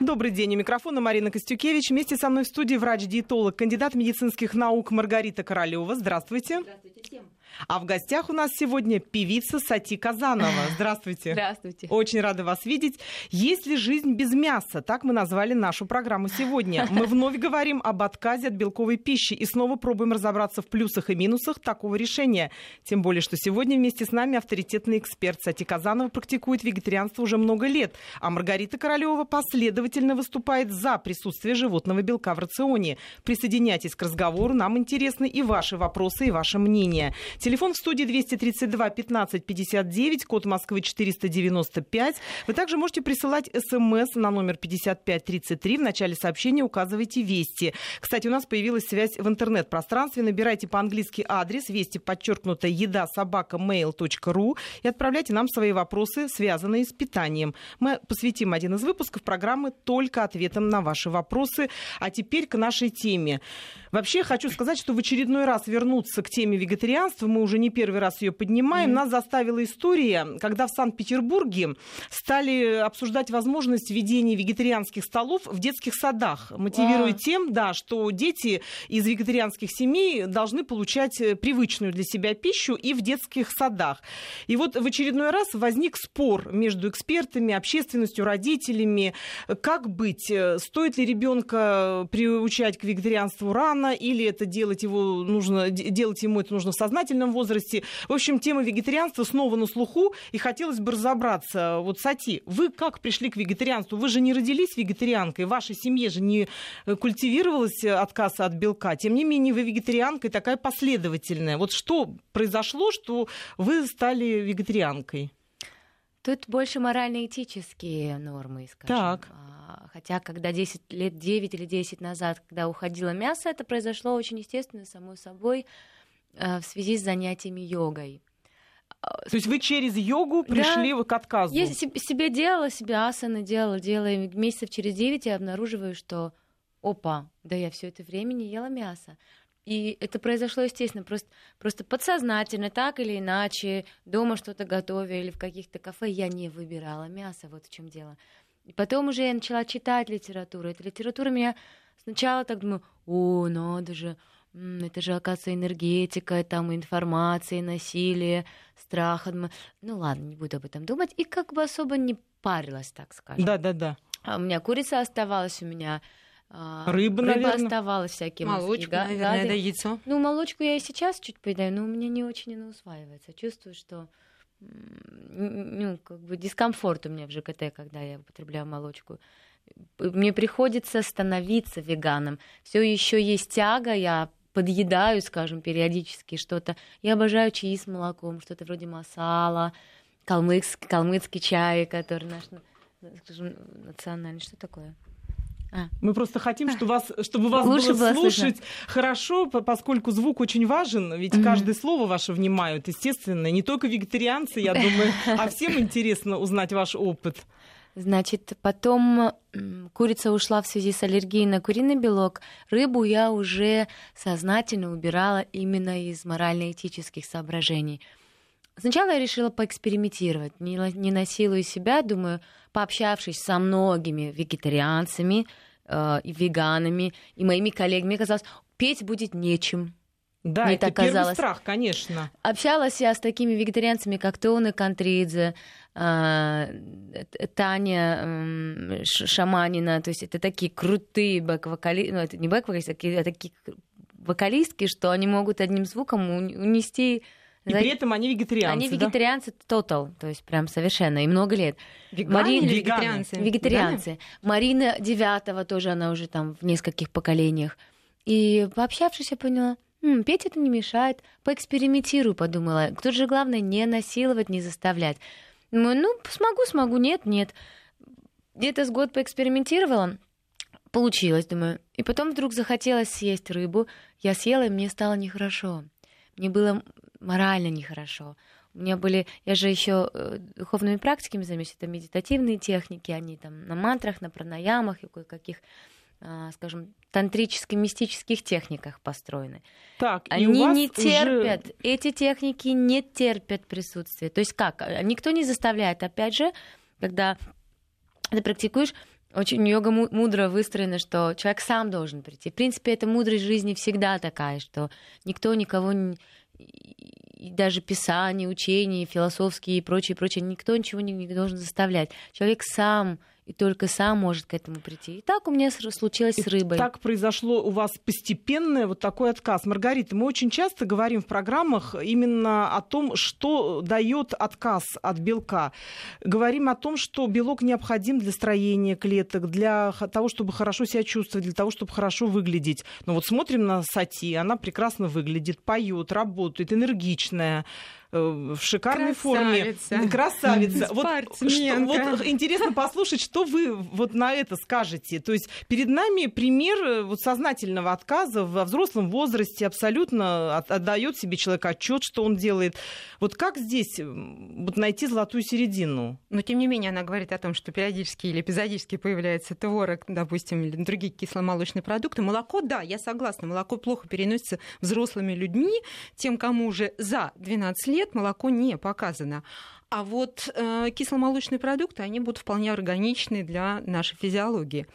Добрый день. У микрофона Марина Костюкевич. Вместе со мной в студии врач-диетолог, кандидат медицинских наук Маргарита Королева. Здравствуйте. Здравствуйте всем. А в гостях у нас сегодня певица Сати Казанова. Здравствуйте. Здравствуйте. Очень рада вас видеть. Есть ли жизнь без мяса? Так мы назвали нашу программу сегодня. Мы вновь говорим об отказе от белковой пищи и снова пробуем разобраться в плюсах и минусах такого решения. Тем более, что сегодня вместе с нами авторитетный эксперт Сати Казанова практикует вегетарианство уже много лет, а Маргарита Королева последовательно выступает за присутствие животного белка в рационе. Присоединяйтесь к разговору, нам интересны и ваши вопросы, и ваше мнение. Телефон в студии 232 15 59, код Москвы 495. Вы также можете присылать смс на номер 5533. В начале сообщения указывайте «Вести». Кстати, у нас появилась связь в интернет-пространстве. Набирайте по-английски адрес «Вести», подчеркнуто «Еда собака mail.ru» и отправляйте нам свои вопросы, связанные с питанием. Мы посвятим один из выпусков программы только ответам на ваши вопросы. А теперь к нашей теме. Вообще хочу сказать, что в очередной раз вернуться к теме вегетарианства мы уже не первый раз ее поднимаем. Mm-hmm. Нас заставила история, когда в Санкт-Петербурге стали обсуждать возможность введения вегетарианских столов в детских садах, мотивируя wow. тем, да, что дети из вегетарианских семей должны получать э, привычную для себя пищу и в детских садах. И вот в очередной раз возник спор между экспертами, общественностью, родителями. Как быть? Э, стоит ли ребенка приучать к вегетарианству рано, или это делать его нужно, делать ему это нужно в сознательном возрасте. В общем, тема вегетарианства снова на слуху, и хотелось бы разобраться. Вот, Сати, вы как пришли к вегетарианству? Вы же не родились вегетарианкой, в вашей семье же не э, культивировалась отказ от белка. Тем не менее, вы вегетарианка и такая последовательная. Вот что произошло, что вы стали вегетарианкой? Тут больше морально-этические нормы, скажем. Так. Хотя, когда 10 лет, 9 или 10 назад, когда уходило мясо, это произошло очень естественно, само собой. Э, в связи с занятиями йогой. То есть вы через йогу пришли да. к отказу? Я себе делала, себе асаны делала, делала. И месяцев через девять я обнаруживаю, что опа, да я все это время не ела мясо. И это произошло, естественно, просто, просто подсознательно, так или иначе, дома что-то готовя или в каких-то кафе я не выбирала мясо, вот в чем дело. И потом уже я начала читать литературу. Эта литература меня сначала так думаю, о, надо же, это же, оказывается, энергетика, там информация, насилие, страх. Ну ладно, не буду об этом думать. И как бы особо не парилась, так скажем. Да-да-да. А у меня курица оставалась, у меня а, рыба, рыба наверное. оставалась всякие Молочку, га- наверное, да, яйцо. Ну, молочку я и сейчас чуть поедаю, но у меня не очень она усваивается. Чувствую, что ну, как бы дискомфорт у меня в ЖКТ, когда я употребляю молочку. Мне приходится становиться веганом. Все еще есть тяга, я подъедаю, скажем, периодически что-то. Я обожаю чаи с молоком, что-то вроде масала, калмыцкий, калмыцкий чай, который наш, скажем, национальный. Что такое? А. Мы просто хотим, чтобы вас, чтобы вас Лучше было слушать слышно. хорошо, поскольку звук очень важен, ведь mm-hmm. каждое слово ваше внимают, естественно. Не только вегетарианцы, я думаю, а всем интересно узнать ваш опыт. Значит, потом курица ушла в связи с аллергией на куриный белок. Рыбу я уже сознательно убирала именно из морально-этических соображений. Сначала я решила поэкспериментировать, не, насилуя себя, думаю, пообщавшись со многими вегетарианцами э, и веганами, и моими коллегами, мне казалось, петь будет нечем. Да, Мне это так первый казалось. страх, конечно. Общалась я с такими вегетарианцами, как Тона Контридзе, а, Таня Шаманина, то есть это такие крутые бэк-вокалисты, ну это не бэк-вокалисты, а такие вокалистки, что они могут одним звуком унести и при этом они вегетарианцы. Они вегетарианцы total, то есть прям совершенно, и много лет. Веганы Марина, или вегетарианцы? Вегетарианцы. Веганы? Марина Девятого тоже, она уже там в нескольких поколениях. И пообщавшись, я поняла, М, петь это не мешает, поэкспериментирую, подумала. Тут же главное не насиловать, не заставлять. Думаю, ну, смогу, смогу, нет, нет. Где-то с год поэкспериментировала, получилось, думаю. И потом вдруг захотелось съесть рыбу. Я съела, и мне стало нехорошо. Мне было морально нехорошо. У меня были, я же еще э, духовными практиками занимаюсь, это медитативные техники, они там на мантрах, на пранаямах и кое-каких а, скажем, тантрически-мистических техниках построены. Так, Они не терпят, уже... эти техники не терпят присутствия. То есть как? Никто не заставляет, опять же, когда ты практикуешь, Очень йога мудро выстроена, что человек сам должен прийти. В принципе, это мудрость жизни всегда такая, что никто никого не и даже писания, учения, философские и прочее, прочее, никто ничего не, не должен заставлять. Человек сам и только сам может к этому прийти. И так у меня случилось и с рыбой. Так произошло у вас постепенный вот такой отказ. Маргарита, мы очень часто говорим в программах именно о том, что дает отказ от белка. Говорим о том, что белок необходим для строения клеток, для того, чтобы хорошо себя чувствовать, для того, чтобы хорошо выглядеть. Но вот смотрим на Сати, она прекрасно выглядит, поет, работает, энергичная. Э, в шикарной Красавица. форме. Красавица. Вот, что, вот интересно послушать, что вы вот на это скажете. То есть перед нами пример э, вот сознательного отказа во взрослом возрасте абсолютно отдает себе человек отчет, что он делает. Вот как здесь вот найти золотую середину? Но тем не менее она говорит о том, что периодически или эпизодически появляется творог, допустим, или другие кисломолочные продукты. Молоко, да, я согласна, молоко плохо переносится взрослыми людьми, тем, кому уже за 12 лет лет молоко не показано. А вот э, кисломолочные продукты, они будут вполне органичны для нашей физиологии.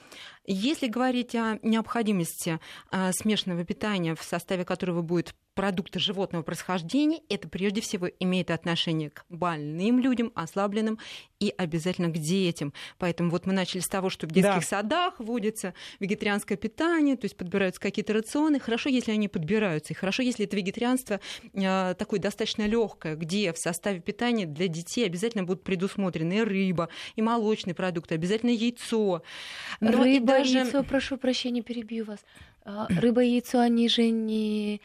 Если говорить о необходимости э, смешанного питания, в составе которого будет продукты животного происхождения, это прежде всего имеет отношение к больным людям, ослабленным и обязательно к детям. Поэтому вот мы начали с того, что в детских да. садах вводится вегетарианское питание, то есть подбираются какие-то рационы. Хорошо, если они подбираются, и хорошо, если это вегетарианство э, такое достаточно легкое, где в составе питания для детей обязательно будут предусмотрены и рыба, и молочные продукты, обязательно яйцо. Но рыба, даже... яйцо, прошу прощения, перебью вас. А, рыба и яйцо, они же не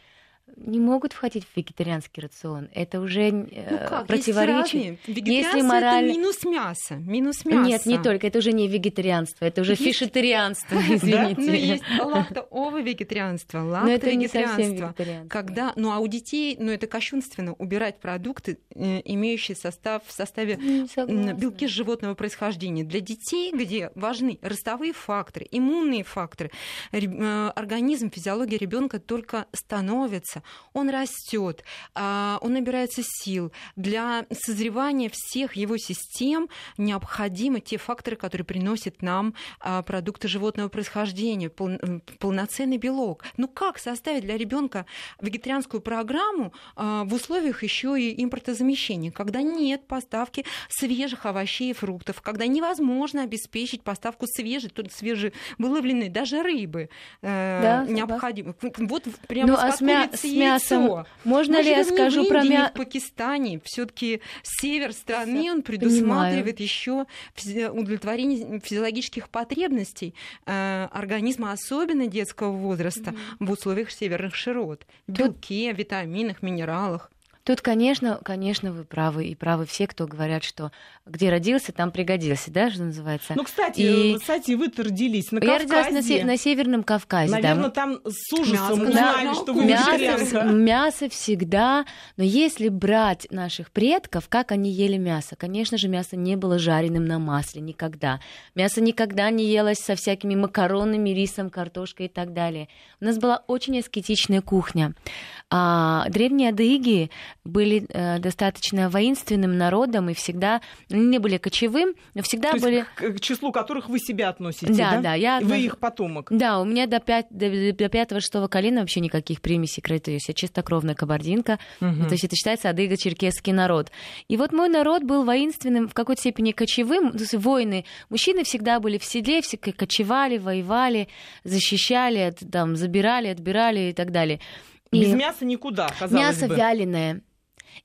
не могут входить в вегетарианский рацион. Это уже ну э, как, противоречит. Если мораль... это минус мясо, минус мясо. Нет, не только. Это уже не вегетарианство, это уже есть... фишетарианство, извините. Ну, есть лактово-вегетарианство, лакто-вегетарианство. Когда, ну, а у детей, ну, это кощунственно убирать продукты, э, имеющие состав в составе белки животного происхождения. Для детей, где важны ростовые факторы, иммунные факторы, э, организм, физиология ребенка только становится развивается, он растет, а, он набирается сил. Для созревания всех его систем необходимы те факторы, которые приносят нам а, продукты животного происхождения, полноценный белок. Ну как составить для ребенка вегетарианскую программу а, в условиях еще и импортозамещения, когда нет поставки свежих овощей и фруктов, когда невозможно обеспечить поставку свежей, тут свежевыловленной даже рыбы э, да, необходимо. Вот прямо ну, а с, мя- с мясом. Яйцо. Можно Значит, ли я скажу про мясо? В Пакистане все-таки север страны он предусматривает еще удовлетворение физиологических потребностей э, организма, особенно детского возраста, mm-hmm. в условиях северных широт. Белки, витаминах, минералах. Тут, конечно, конечно, вы правы, и правы все, кто говорят, что где родился, там пригодился, да, что называется. Ну, кстати, и... кстати, вы родились на Кавказе. Я родилась на, се- на Северном Кавказе. Наверное, там, там с ужасом мясо, узнали, да, что вы мясо, мясо всегда. Но если брать наших предков, как они ели мясо? Конечно же, мясо не было жареным на масле никогда. Мясо никогда не елось со всякими макаронами, рисом, картошкой и так далее. У нас была очень аскетичная кухня. А древние адыги были э, достаточно воинственным народом и всегда не были кочевым, но всегда То были... к числу которых вы себя относите, да? Да, да. Я... Вы их потомок. Да, у меня до, пять, до, до пятого, шестого колена вообще никаких примесей крови. Я чистокровная кабардинка. Угу. То есть это считается адыго-черкесский народ. И вот мой народ был воинственным, в какой-то степени кочевым. То есть воины, мужчины всегда были в седле, все кочевали, воевали, защищали, там, забирали, отбирали и так далее. Без мяса никуда, казалось мясо бы. Мясо вяленое.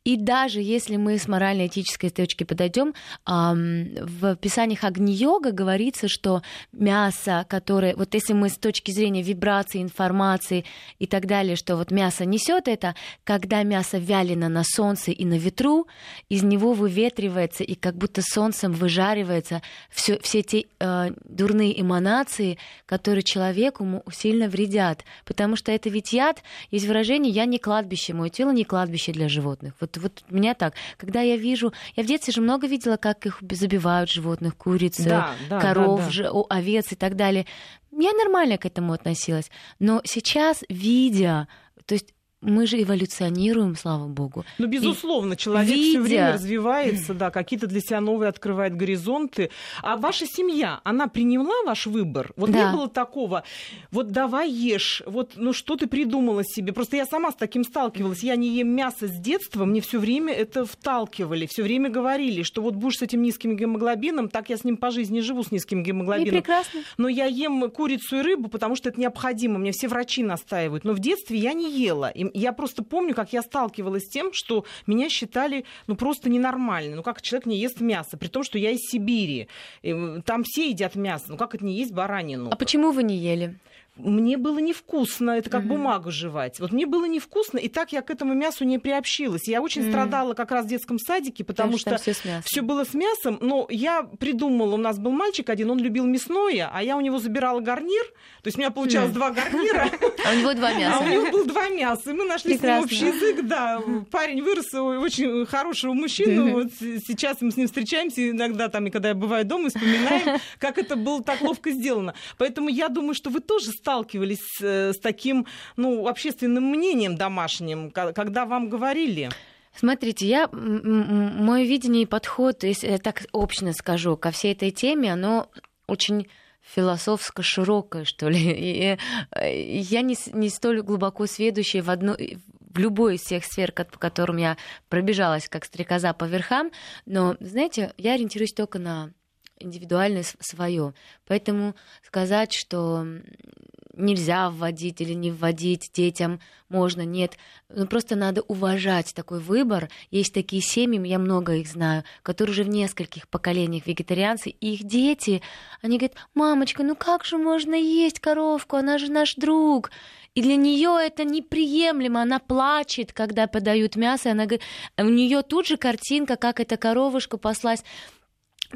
И даже если мы с морально-этической точки подойдем, в писаниях Агни-йога говорится, что мясо, которое, вот если мы с точки зрения вибрации, информации и так далее, что вот мясо несет это, когда мясо вялено на солнце и на ветру, из него выветривается и как будто солнцем выжаривается все, все те э, дурные эманации, которые человеку сильно вредят. Потому что это ведь яд, есть выражение «я не кладбище, мое тело не кладбище для животных». Вот, вот у меня так. Когда я вижу... Я в детстве же много видела, как их забивают животных, куриц, да, да, коров, да, да. Ж, овец и так далее. Я нормально к этому относилась. Но сейчас, видя... То есть мы же эволюционируем, слава богу. Ну, безусловно, человек Видя... все время развивается, да, какие-то для себя новые открывает горизонты. А ваша семья, она приняла ваш выбор? Вот да. не было такого, вот давай ешь, вот, ну что ты придумала себе? Просто я сама с таким сталкивалась. Я не ем мясо с детства, мне все время это вталкивали, все время говорили, что вот будешь с этим низким гемоглобином, так я с ним по жизни живу, с низким гемоглобином. И прекрасно. Но я ем курицу и рыбу, потому что это необходимо. Мне все врачи настаивают. Но в детстве я не ела. И я просто помню, как я сталкивалась с тем, что меня считали ну, просто ненормально. Ну, как человек не ест мясо, при том, что я из Сибири. Там все едят мясо. Ну, как это не есть баранину? А почему вы не ели? Мне было невкусно, это как mm-hmm. бумагу жевать. Вот мне было невкусно, и так я к этому мясу не приобщилась. Я очень mm-hmm. страдала как раз в детском садике, потому, потому что, что все было с мясом. Но я придумала, у нас был мальчик один, он любил мясное, а я у него забирала гарнир. То есть у меня получалось mm-hmm. два гарнира. А у него два мяса. А у него было два мяса. И мы нашли с ним общий язык, да. Парень вырос очень хорошего мужчину. Вот сейчас мы с ним встречаемся иногда, там, и когда я бываю дома, вспоминаем, как это было так ловко сделано. Поэтому я думаю, что вы тоже сталкивались с, э, с таким ну, общественным мнением домашним, когда вам говорили? Смотрите, я, мое видение и подход, если я так общно скажу, ко всей этой теме, оно очень философско широкое, что ли. И э, я не, не столь глубоко сведущая в одной в любой из всех сфер, по которым я пробежалась как стрекоза по верхам, но, знаете, я ориентируюсь только на индивидуальное свое. Поэтому сказать, что нельзя вводить или не вводить детям, можно, нет. Ну, просто надо уважать такой выбор. Есть такие семьи, я много их знаю, которые уже в нескольких поколениях вегетарианцы, и их дети, они говорят, мамочка, ну как же можно есть коровку, она же наш друг. И для нее это неприемлемо. Она плачет, когда подают мясо. Она говорит, у нее тут же картинка, как эта коровушка паслась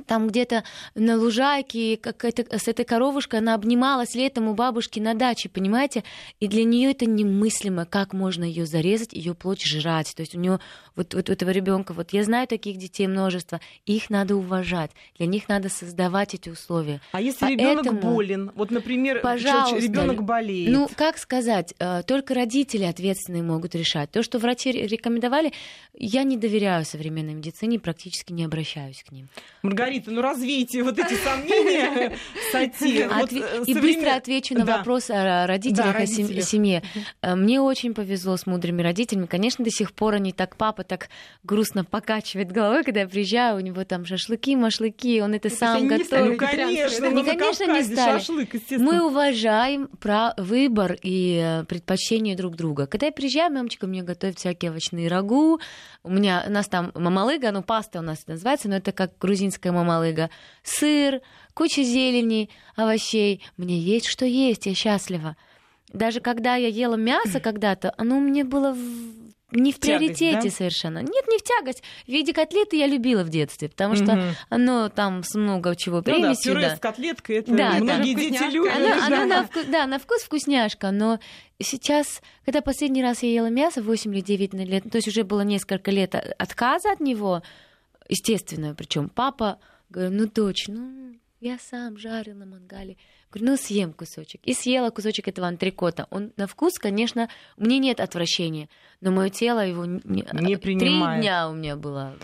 там где-то на лужайке как это, с этой коровушкой она обнималась летом у бабушки на даче, понимаете? И для нее это немыслимо, как можно ее зарезать, ее плоть жрать. То есть у нее вот, вот у этого ребенка, вот я знаю таких детей множество, их надо уважать, для них надо создавать эти условия. А если Поэтому, ребенок болен, вот, например, ребенок болеет? Ну, как сказать, э, только родители ответственные могут решать. То, что врачи рекомендовали, я не доверяю современной медицине, практически не обращаюсь к ним. Маргарита, ну развейте вот эти сомнения, Сати. Э, и быстро отвечу на вопрос о родителях, о семье. Э, мне очень повезло с мудрыми родителями. Конечно, до сих пор они так, папа так грустно покачивает головой, когда я приезжаю, у него там шашлыки, машлыки, он это сам готовит. Ну, конечно, не, конечно, не стали. Шашлык, Мы уважаем про выбор и э, предпочтение друг друга. Когда я приезжаю, мамочка мне готовит всякие овощные рагу, у меня, у нас там мамалыга, ну, паста у нас называется, но это как грузинская мамалыга. Сыр, куча зелени, овощей. Мне есть что есть, я счастлива. Даже когда я ела мясо когда-то, оно мне было в не в приоритете тягость, да? совершенно. Нет, не в тягость. В виде котлеты я любила в детстве, потому что угу. оно там с много чего примесей. Ну да, пюре да. с котлеткой, это да, многие да. дети любят. Оно, да. Оно на вкус, да, на вкус вкусняшка, но сейчас, когда последний раз я ела мясо, 8 или 9 лет, то есть уже было несколько лет отказа от него, естественно, причем папа говорит, ну, дочь, ну, я сам жарил на мангале. Говорю, ну съем кусочек. И съела кусочек этого антрикота. Он на вкус, конечно, мне нет отвращения, но мое тело его не, не принимает. Три дня у меня было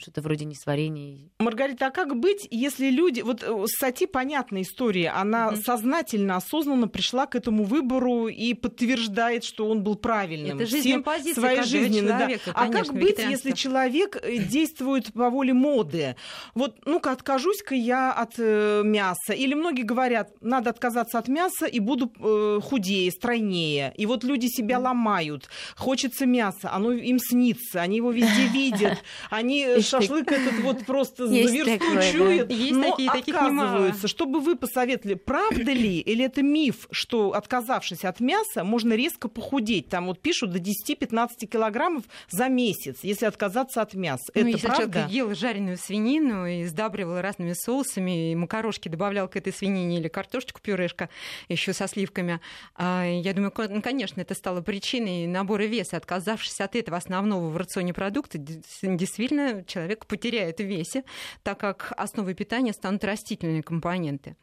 что-то вроде несварения. Маргарита, а как быть, если люди... Вот э, Сати понятная история, она mm-hmm. сознательно, осознанно пришла к этому выбору и подтверждает, что он был правильным. Это жизненная позиция своей жизни. Да. А как быть, если человек э, действует по воле моды? Вот, ну-ка, откажусь-ка я от э, мяса. Или многие говорят, надо отказаться от мяса и буду э, худее, стройнее. И вот люди себя mm-hmm. ломают. Хочется мяса, оно им снится, они его везде видят. Они э, шашлык этот вот просто за версту чует, но отказываются. Чтобы вы посоветовали, правда ли или это миф, что отказавшись от мяса, можно резко похудеть? Там вот пишут до 10-15 килограммов за месяц, если отказаться от мяса. Ну, это если правда? человек ел жареную свинину и сдабривал разными соусами, и макарошки добавлял к этой свинине или картошечку пюрешка еще со сливками, а, я думаю, ну, конечно, это стало причиной набора веса. Отказавшись от этого основного в рационе продукта, действительно человек потеряет в весе, так как основой питания станут растительные компоненты.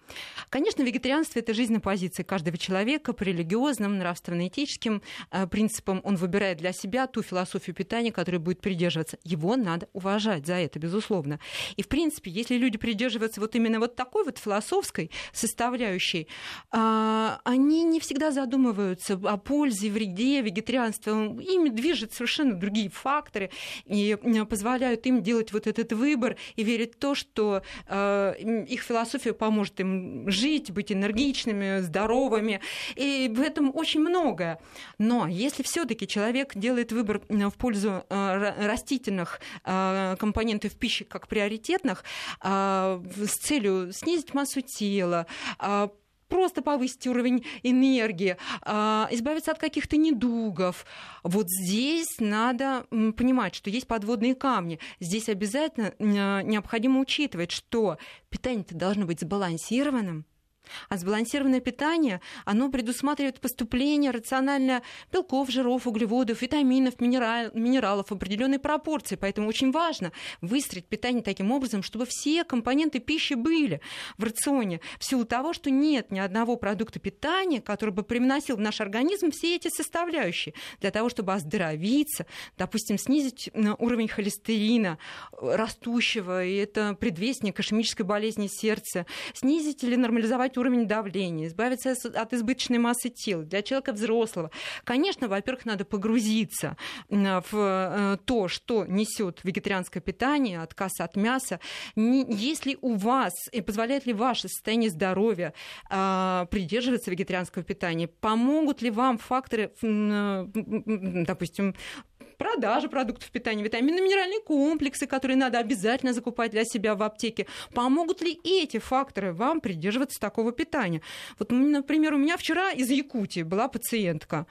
Конечно, вегетарианство – это жизненная позиция каждого человека по религиозным, нравственно-этическим э, принципам. Он выбирает для себя ту философию питания, которой будет придерживаться. Его надо уважать за это, безусловно. И, в принципе, если люди придерживаются вот именно вот такой вот философской составляющей, а, они не всегда задумываются о пользе, вреде вегетарианства. Ими движет совершенно другие факторы и позволяют им делать вот этот выбор и верить в то, что э, их философия поможет им жить, быть энергичными, здоровыми. И в этом очень многое. Но если все-таки человек делает выбор в пользу э, растительных э, компонентов пищи как приоритетных с целью снизить массу тела, просто повысить уровень энергии, а, избавиться от каких-то недугов. Вот здесь надо понимать, что есть подводные камни. Здесь обязательно необходимо учитывать, что питание-то должно быть сбалансированным, а сбалансированное питание, оно предусматривает поступление рационально белков, жиров, углеводов, витаминов, минерал, минералов в определенной пропорции. Поэтому очень важно выстроить питание таким образом, чтобы все компоненты пищи были в рационе. В силу того, что нет ни одного продукта питания, который бы привносил в наш организм все эти составляющие. Для того, чтобы оздоровиться, допустим, снизить уровень холестерина растущего, и это предвестник ишемической болезни сердца, снизить или нормализовать уровень давления, избавиться от избыточной массы тела. Для человека взрослого, конечно, во-первых, надо погрузиться в э, то, что несет вегетарианское питание, отказ от мяса. Если у вас и позволяет ли ваше состояние здоровья а, придерживаться вегетарианского питания, помогут ли вам факторы, допустим, продажи продуктов питания, витаминно-минеральные комплексы, которые надо обязательно закупать для себя в аптеке. Помогут ли эти факторы вам придерживаться такого питания? Вот, например, у меня вчера из Якутии была пациентка.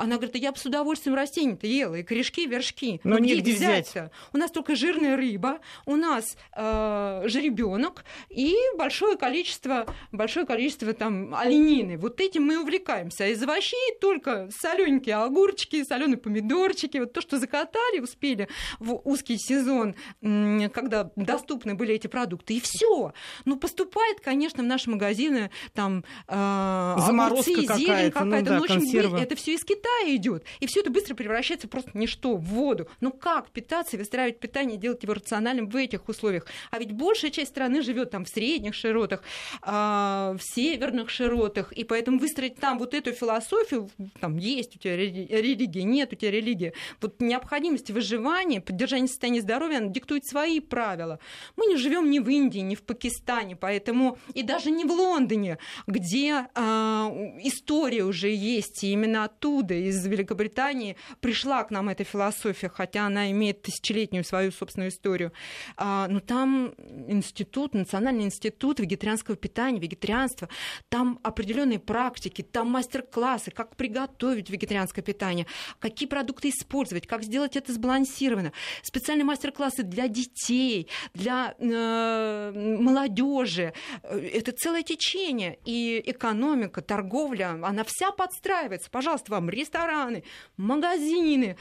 Она говорит, я бы с удовольствием растения-то ела, и корешки, и вершки. Но, Но где взять-то? У нас только жирная рыба, у нас э, жеребенок и большое количество, большое количество там оленины. Вот этим мы увлекаемся. А из овощей только солененькие огурчики, соленые помидорчики, вот то, что закатали, успели в узкий сезон, когда доступны были эти продукты, и все. Ну, поступает, конечно, в наши магазины там э, Заморозка огурцы, зелень какая-то, ну, да, ну, очень, это все из Китая Китая идет, и все это быстро превращается просто в ничто, в воду. Ну как питаться, выстраивать питание, делать его рациональным в этих условиях? А ведь большая часть страны живет там в средних широтах, а, в северных широтах, и поэтому выстроить там вот эту философию, там есть у тебя религия, нет у тебя религии, вот необходимость выживания, поддержания состояния здоровья, она диктует свои правила. Мы не живем ни в Индии, ни в Пакистане, поэтому и даже не в Лондоне, где а, история уже есть, и именно оттуда из Великобритании пришла к нам эта философия, хотя она имеет тысячелетнюю свою собственную историю. А, но там институт, Национальный институт вегетарианского питания, вегетарианства, там определенные практики, там мастер-классы, как приготовить вегетарианское питание, какие продукты использовать, как сделать это сбалансированно. Специальные мастер-классы для детей, для э, молодежи. Это целое течение. И экономика, торговля, она вся подстраивается. Пожалуйста, вам рестораны, магазины,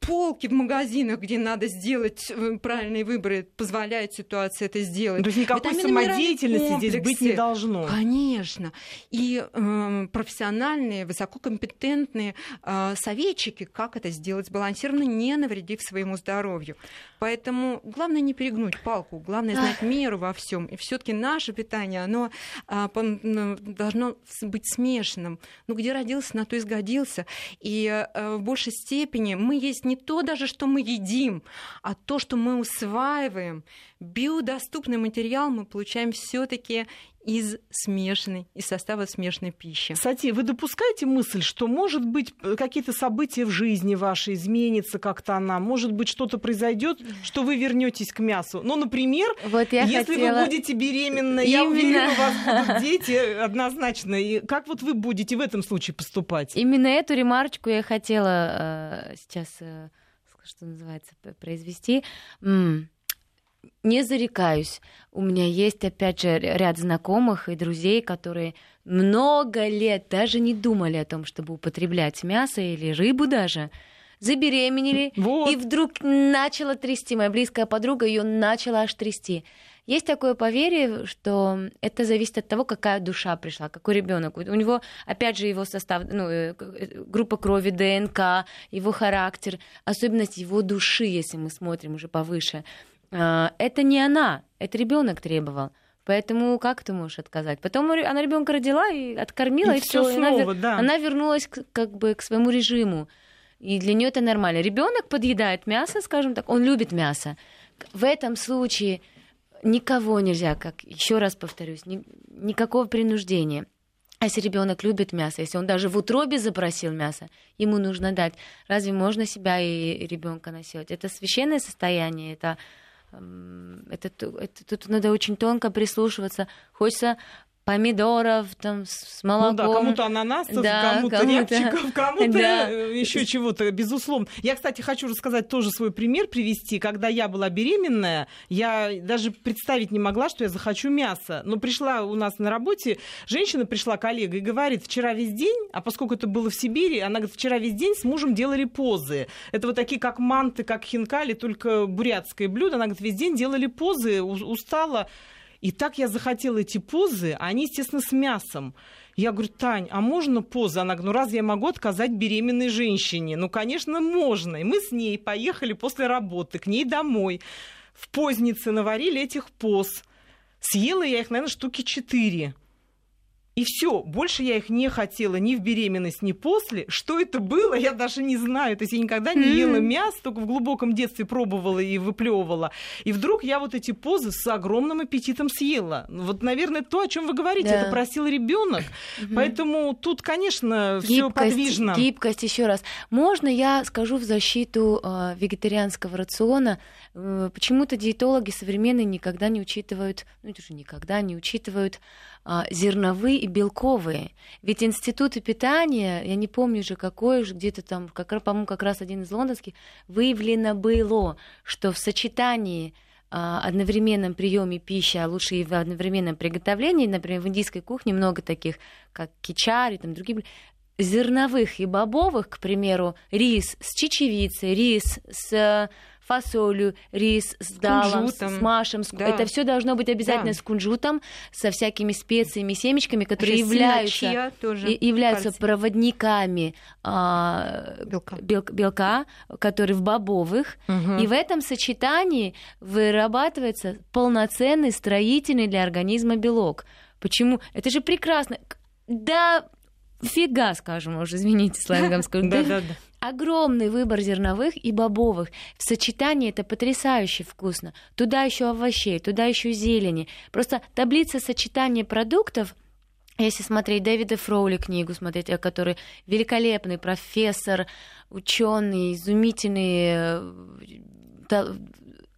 полки в магазинах, где надо сделать э, правильные выборы, позволяет ситуация это сделать. То есть никакой самодеятельности здесь быть не должно. Конечно. И э, профессиональные, высококомпетентные э, советчики, как это сделать сбалансированно, не навредив своему здоровью. Поэтому главное не перегнуть палку, главное знать меру во всем. И все-таки наше питание, оно а, должно быть смешанным. Ну, где родился, на то и сгодился. И а, в большей степени мы есть не то даже, что мы едим, а то, что мы усваиваем. Биодоступный материал мы получаем все-таки из смешанной, из состава смешанной пищи. Кстати, вы допускаете мысль, что, может быть, какие-то события в жизни вашей изменится как-то она, может быть, что-то произойдет, что вы вернетесь к мясу? Ну, например, вот если хотела... вы будете беременны, Именно. я уверена, у вас будут дети однозначно. И как вот вы будете в этом случае поступать? Именно эту ремарочку я хотела э, сейчас, э, что называется, произвести. М- не зарекаюсь. У меня есть, опять же, ряд знакомых и друзей, которые много лет даже не думали о том, чтобы употреблять мясо или рыбу даже. забеременели, вот. и вдруг начала трясти. Моя близкая подруга ее начала аж трясти. Есть такое поверье, что это зависит от того, какая душа пришла, какой ребенок. У него, опять же, его состав, ну, э, э, группа крови, ДНК, его характер, особенность его души, если мы смотрим уже повыше. А, это не она, это ребенок требовал. Поэтому как ты можешь отказать? Потом она ребенка родила и откормила, и, и все. Снова, она, да. она вернулась к, как бы к своему режиму. И для нее это нормально. Ребенок подъедает мясо, скажем так, он любит мясо. В этом случае никого нельзя, как еще раз повторюсь, ни, никакого принуждения. А если ребенок любит мясо, если он даже в утробе запросил мясо, ему нужно дать. Разве можно себя и ребенка насиловать? Это священное состояние, это это, это тут надо очень тонко прислушиваться. Хочется помидоров там с молоком. Ну да, кому-то ананасов, да, кому-то, кому рябчиков, кому-то да. еще чего-то, безусловно. Я, кстати, хочу рассказать тоже свой пример привести. Когда я была беременная, я даже представить не могла, что я захочу мясо. Но пришла у нас на работе, женщина пришла, коллега, и говорит, вчера весь день, а поскольку это было в Сибири, она говорит, вчера весь день с мужем делали позы. Это вот такие, как манты, как хинкали, только бурятское блюдо. Она говорит, весь день делали позы, устала. И так я захотела эти позы, а они, естественно, с мясом. Я говорю, Тань, а можно позы? Она говорит, ну разве я могу отказать беременной женщине? Ну, конечно, можно. И мы с ней поехали после работы к ней домой. В познице наварили этих поз. Съела я их, наверное, штуки четыре. И все, больше я их не хотела ни в беременность, ни после. Что это было, я даже не знаю. То есть я никогда не ела мясо, только в глубоком детстве пробовала и выплевывала. И вдруг я вот эти позы с огромным аппетитом съела. Вот, наверное, то, о чем вы говорите, да. это просил ребенок. Поэтому тут, конечно, все подвижно. Гибкость, еще раз. Можно я скажу в защиту э, вегетарианского рациона? Э, почему-то диетологи современные никогда не учитывают, ну это же никогда не учитывают зерновые и белковые. Ведь институты питания, я не помню уже какой, уже где-то там, как, по-моему, как раз один из лондонских, выявлено было, что в сочетании а, одновременном приеме пищи, а лучше и в одновременном приготовлении, например, в индийской кухне много таких, как кичари, там другие зерновых и бобовых, к примеру, рис с чечевицей, рис с фасолью, рис с далом, с машем. С... Да. Это все должно быть обязательно да. с кунжутом, со всякими специями, семечками, которые являются, тоже являются проводниками а, белка. Бел, белка, который в бобовых. Угу. И в этом сочетании вырабатывается полноценный строительный для организма белок. Почему? Это же прекрасно. Да, фига, скажем уже, извините, сленгом скажу. Да, да, да огромный выбор зерновых и бобовых. В сочетании это потрясающе вкусно. Туда еще овощей, туда еще зелени. Просто таблица сочетания продуктов если смотреть Дэвида Фроули книгу, смотреть, который великолепный профессор, ученый, изумительный э,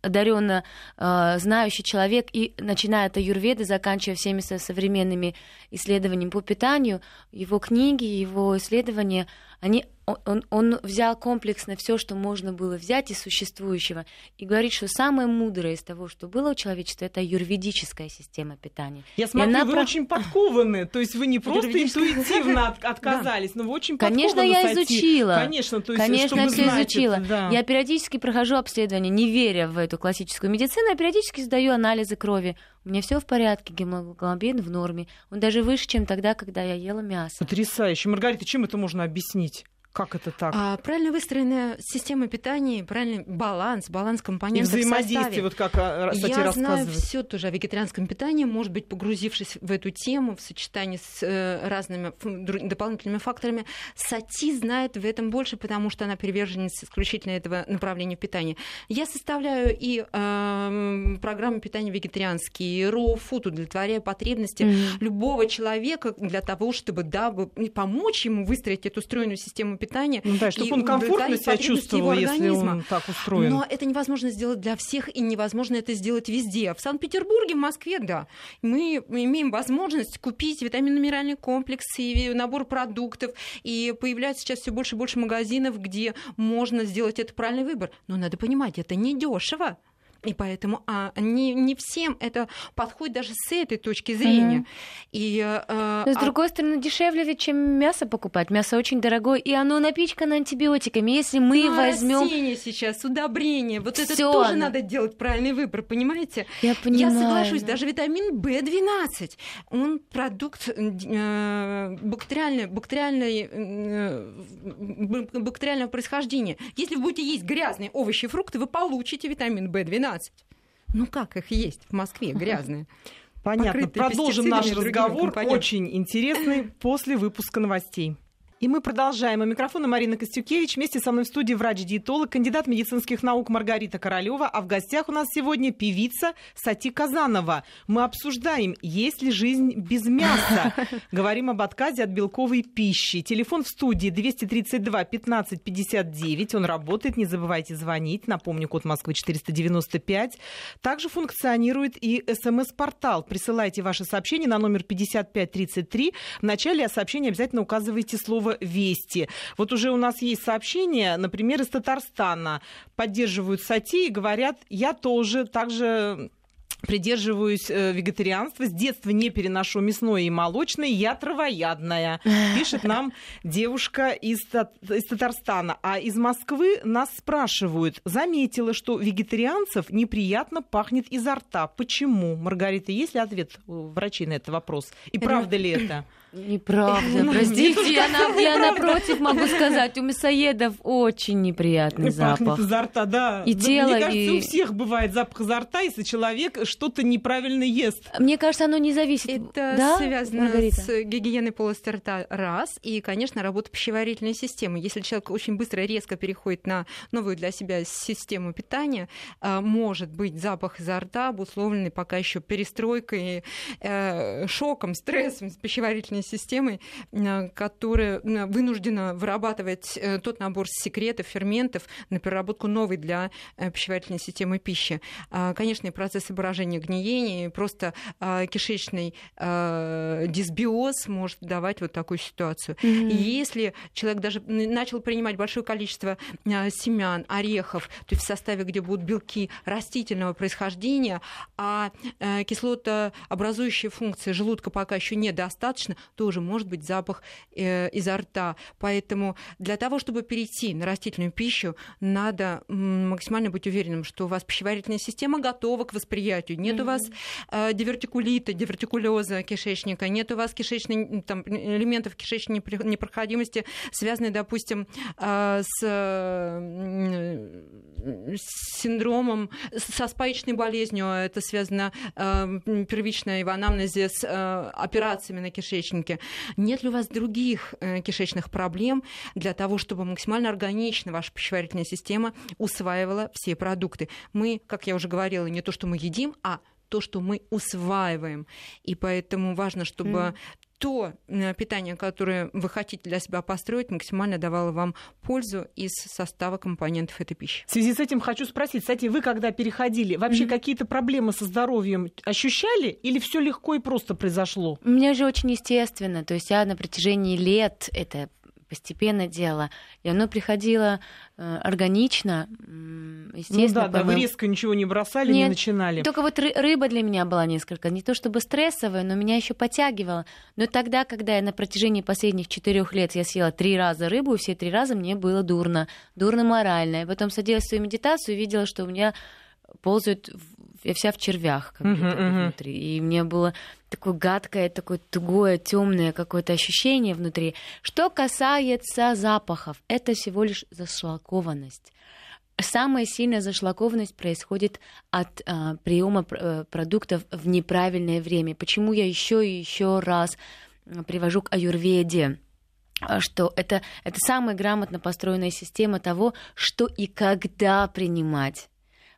одаренно э, знающий человек, и начиная от аюрведы, заканчивая всеми современными исследованиями по питанию, его книги, его исследования, они он, он взял комплексно все, что можно было взять из существующего, и говорит, что самое мудрое из того, что было у человечества, это юрведическая система питания. Я смотрю, она вы про... очень подкованы, то есть вы не просто интуитивно отказались, но вы очень Конечно, я изучила. Конечно, то есть, Конечно, я все изучила. Я периодически прохожу обследование, не веря в эту классическую медицину, я периодически сдаю анализы крови. У меня все в порядке, гемоглобин в норме. Он даже выше, чем тогда, когда я ела мясо. Потрясающе. Маргарита, чем это можно объяснить? Как это так? А, правильно выстроенная система питания, правильный баланс, баланс компонентов И взаимодействие, вот как а, кстати, Я знаю все тоже о вегетарианском питании, может быть, погрузившись в эту тему в сочетании с э, разными дополнительными факторами. Сати знает в этом больше, потому что она приверженец исключительно этого направления питания. Я составляю и э, программы питания вегетарианские, и raw food, удовлетворяю потребности mm-hmm. любого человека для того, чтобы да, помочь ему выстроить эту стройную систему питания питания. Ну, да, чтобы он комфортно себя чувствовал, если он так устроен. Но это невозможно сделать для всех, и невозможно это сделать везде. В Санкт-Петербурге, в Москве, да. Мы имеем возможность купить витаминно-минеральный комплекс и набор продуктов, и появляется сейчас все больше и больше магазинов, где можно сделать этот правильный выбор. Но надо понимать, это не дешево. И поэтому а, не, не всем это подходит даже с этой точки зрения. Mm-hmm. И, а, Но, с а... другой стороны, дешевле ведь, чем мясо покупать. Мясо очень дорогое, и оно напичкано антибиотиками. Если мы ну, возьмем... растения сейчас, удобрения, вот это Всё тоже надо делать правильный выбор, понимаете? Я понимаю. Я соглашусь, даже витамин В12, он продукт э, бактериальной, бактериальной, э, бактериального происхождения. Если вы будете есть грязные овощи и фрукты, вы получите витамин В12. Ну как их есть в Москве грязные? Понятно. Продолжим наш разговор. Очень интересный после выпуска новостей. И мы продолжаем. У микрофона Марина Костюкевич. Вместе со мной в студии врач-диетолог, кандидат медицинских наук Маргарита Королева. А в гостях у нас сегодня певица Сати Казанова. Мы обсуждаем, есть ли жизнь без мяса. Говорим об отказе от белковой пищи. Телефон в студии 232 15 59. Он работает. Не забывайте звонить. Напомню, код Москвы 495. Также функционирует и смс-портал. Присылайте ваши сообщения на номер 5533. В начале сообщения обязательно указывайте слово слово «Вести». Вот уже у нас есть сообщение, например, из Татарстана. Поддерживают Сати и говорят, я тоже также придерживаюсь э, вегетарианства. С детства не переношу мясное и молочное. Я травоядная. Пишет нам девушка из, из Татарстана. А из Москвы нас спрашивают. Заметила, что вегетарианцев неприятно пахнет изо рта. Почему? Маргарита, есть ли ответ у врачей на этот вопрос? И правда ли это? Неправда, ну, простите, я, на, я напротив могу сказать, у мясоедов очень неприятный запах. изо рта, да. И тело, Мне кажется, и... у всех бывает запах изо рта, если человек что-то неправильно ест. Мне кажется, оно не зависит. Это да? связано Маргарита? с гигиеной полости рта, раз, и, конечно, работа пищеварительной системы. Если человек очень быстро, резко переходит на новую для себя систему питания, а, может быть запах изо рта, обусловленный пока еще перестройкой, э, шоком, стрессом с пищеварительной системой, э, которая э, вынуждена вырабатывать э, тот набор секретов, ферментов на переработку новой для пищеварительной системы пищи. А, конечно, и процессы брожения, гниения, и просто кишечный дисбиоз может давать вот такую ситуацию. Mm-hmm. Если человек даже начал принимать большое количество семян, орехов, то есть в составе, где будут белки растительного происхождения, а кислотообразующие функции желудка пока еще недостаточно, тоже может быть запах э, изо рта. Поэтому для того, чтобы перейти на растительную пищу, надо максимально быть уверенным, что у вас пищеварительная система готова к восприятию. Нет mm-hmm. у вас э, дивертикулита, дивертикулеза кишечника, нет у вас кишечной, там, элементов кишечной непроходимости, связанные, допустим, э, с, э, с синдромом, со спаечной болезнью. Это связано э, первично в анамнезе с э, операциями на кишечнике кишечнике. Нет ли у вас других э, кишечных проблем для того, чтобы максимально органично ваша пищеварительная система усваивала все продукты? Мы, как я уже говорила, не то, что мы едим, а то, что мы усваиваем. И поэтому важно, чтобы mm то э, питание, которое вы хотите для себя построить, максимально давало вам пользу из состава компонентов этой пищи. В связи с этим хочу спросить, кстати, вы когда переходили, вообще mm-hmm. какие-то проблемы со здоровьем ощущали или все легко и просто произошло? У меня же очень естественно, то есть я на протяжении лет это постепенно делала. И оно приходило э, органично, естественно. Ну да, да, вы резко ничего не бросали, Нет, не начинали. Только вот рыба для меня была несколько, не то чтобы стрессовая, но меня еще подтягивала. Но тогда, когда я на протяжении последних четырех лет я съела три раза рыбу, и все три раза мне было дурно, дурно морально. Я потом садилась в свою медитацию и видела, что у меня ползают я вся в червях как uh-huh, uh-huh. внутри. И мне было такое гадкое, такое тугое, темное какое-то ощущение внутри. Что касается запахов, это всего лишь зашлакованность. Самая сильная зашлакованность происходит от а, приема э, продуктов в неправильное время. Почему я еще и еще раз привожу к аюрведе? что это, это самая грамотно построенная система того, что и когда принимать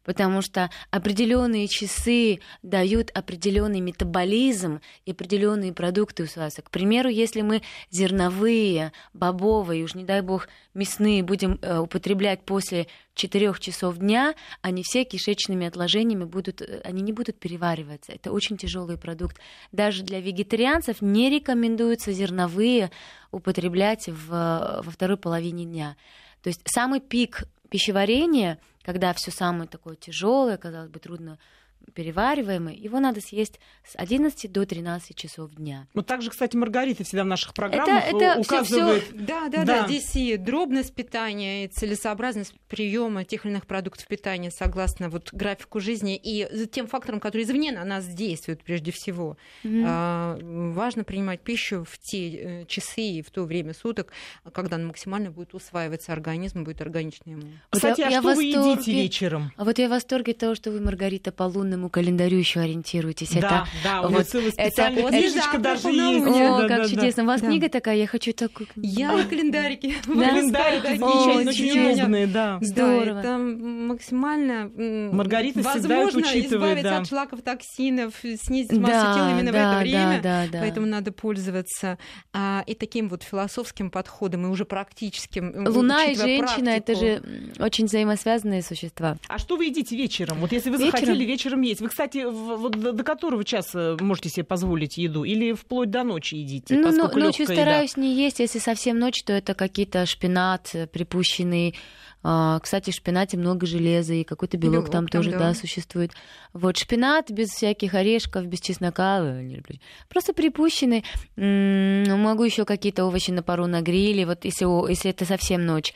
потому что определенные часы дают определенный метаболизм и определенные продукты усваиваются. К примеру, если мы зерновые, бобовые, уж не дай бог мясные будем э, употреблять после 4 часов дня, они все кишечными отложениями будут, э, они не будут перевариваться. Это очень тяжелый продукт. Даже для вегетарианцев не рекомендуется зерновые употреблять в, во второй половине дня. То есть самый пик пищеварение, когда все самое такое тяжелое, казалось бы, трудно перевариваемый, его надо съесть с 11 до 13 часов дня. Вот так же, кстати, Маргарита всегда в наших программах это, это указывает... Всё, всё... Да, да, да, да, здесь и дробность питания, и целесообразность приема тех или иных продуктов питания согласно вот графику жизни и тем факторам, которые извне на нас действуют прежде всего. Mm-hmm. А, важно принимать пищу в те э, часы и в то время суток, когда она максимально будет усваиваться организм, будет органичный ему. Кстати, а я что восторге... вы едите вечером? А вот я в восторге того, что вы, Маргарита, по лунному календарю еще ориентируетесь. Да, это, да, у вот, целая специальная это, книжечка это, даже есть. О, да, как да, чудесно. Да. У вас да. книга такая, я хочу такую. Я календарики. Да? Календарики замечательные, очень удобные, да. Здорово. Да, это максимально Маргарита учитывает. избавиться от шлаков, токсинов, снизить массу тела именно в это время. Поэтому надо пользоваться а, и таким вот философским подходом, и уже практическим. Луна и женщина — это же очень взаимосвязанные существа. А что вы едите вечером? Вот если вы захотели вечером есть. Вы, кстати, вот до, до которого часа можете себе позволить еду? Или вплоть до ночи едите? Ну, ну ночью стараюсь не есть. Если совсем ночь, то это какие-то шпинат э, припущенный. А, кстати, в шпинате много железа, и какой-то белок, белок там, там тоже, да. да, существует. Вот шпинат без всяких орешков, без чеснока, э, просто припущенный. Могу еще какие-то овощи на пару на гриле, вот если, если это совсем ночь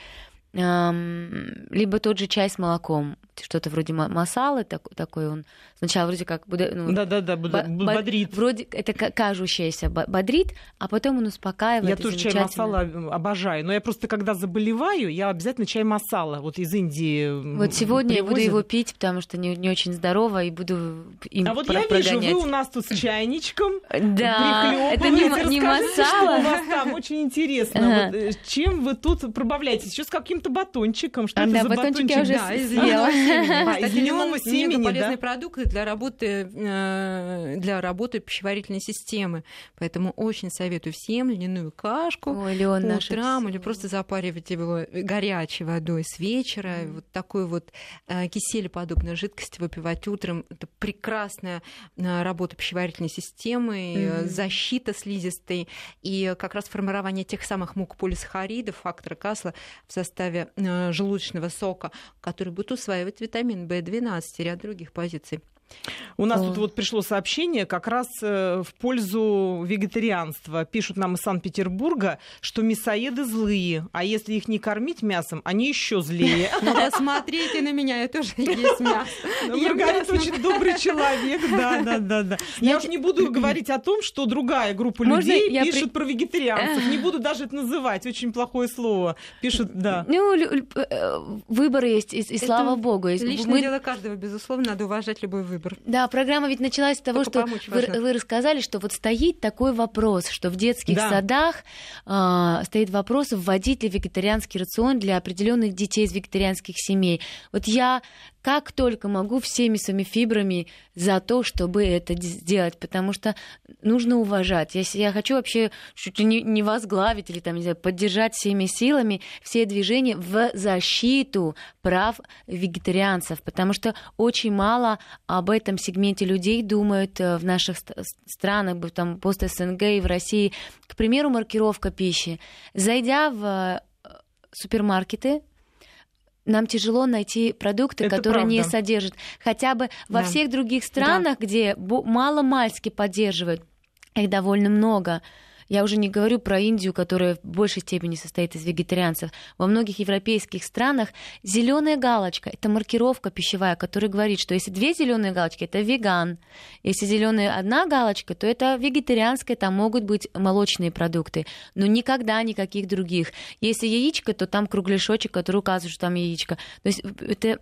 либо тот же чай с молоком, что-то вроде масалы, так, такой он сначала вроде как ну, да, да, да, бодрит. Вроде это кажущееся бодрит, а потом он успокаивает. Я тоже чай масала обожаю, но я просто когда заболеваю, я обязательно чай масала, вот из Индии. Вот сегодня привозят. я буду его пить, потому что не, не очень здорово и буду им А вот я вижу, вы у нас тут с чайничком. Да, это не, не масала. у вас там очень интересно. Вот, э, чем вы тут пробавляетесь? Еще с каким каким-то батончиком. Что а, это да, за батончик? я уже да. Из льняного семени, полезный продукт для работы, э, для работы пищеварительной системы. Поэтому очень советую всем льняную кашку Ой, Леон, утрам или просто запаривать его горячей водой с вечера. Вот такой вот э, кисель подобной жидкости выпивать утром. Это прекрасная э, работа пищеварительной системы, защита слизистой и как раз формирование тех самых мукополисахаридов, фактора Касла в составе желудочного сока, который будет усваивать витамин В12 и ряд других позиций. У нас О. тут вот пришло сообщение как раз э, в пользу вегетарианства. Пишут нам из Санкт-Петербурга, что мясоеды злые, а если их не кормить мясом, они еще злее. Ну, смотрите на меня, я тоже есть мясо. Ну, Маргарита очень добрый человек, да, да, да, да. Я уж не буду говорить о том, что другая группа людей пишет про вегетарианцев. Не буду даже это называть, очень плохое слово. Пишут, да. Ну, э, выбор есть, и слава богу. Личное дело каждого, безусловно, надо уважать любой выбор выбор. Да, программа ведь началась с того, Только что вы, вы рассказали, что вот стоит такой вопрос, что в детских да. садах э, стоит вопрос, вводить ли вегетарианский рацион для определенных детей из вегетарианских семей. Вот я как только могу всеми своими фибрами за то, чтобы это сделать, потому что нужно уважать. Если я хочу вообще чуть ли не, не возглавить или там, не знаю, поддержать всеми силами все движения в защиту прав вегетарианцев, потому что очень мало об этом сегменте людей думают э, в наших странах, там, пост СНГ и в России. К примеру, маркировка пищи. Зайдя в э, супермаркеты, нам тяжело найти продукты, Это которые правда. не содержат. Хотя бы во да. всех других странах, да. где мало-мальски поддерживают, их довольно много. Я уже не говорю про Индию, которая в большей степени состоит из вегетарианцев. Во многих европейских странах зеленая галочка это маркировка пищевая, которая говорит, что если две зеленые галочки это веган, если зеленая одна галочка, то это вегетарианская, там могут быть молочные продукты, но никогда никаких других. Если яичко, то там кругляшочек, который указывает, что там яичко. То есть это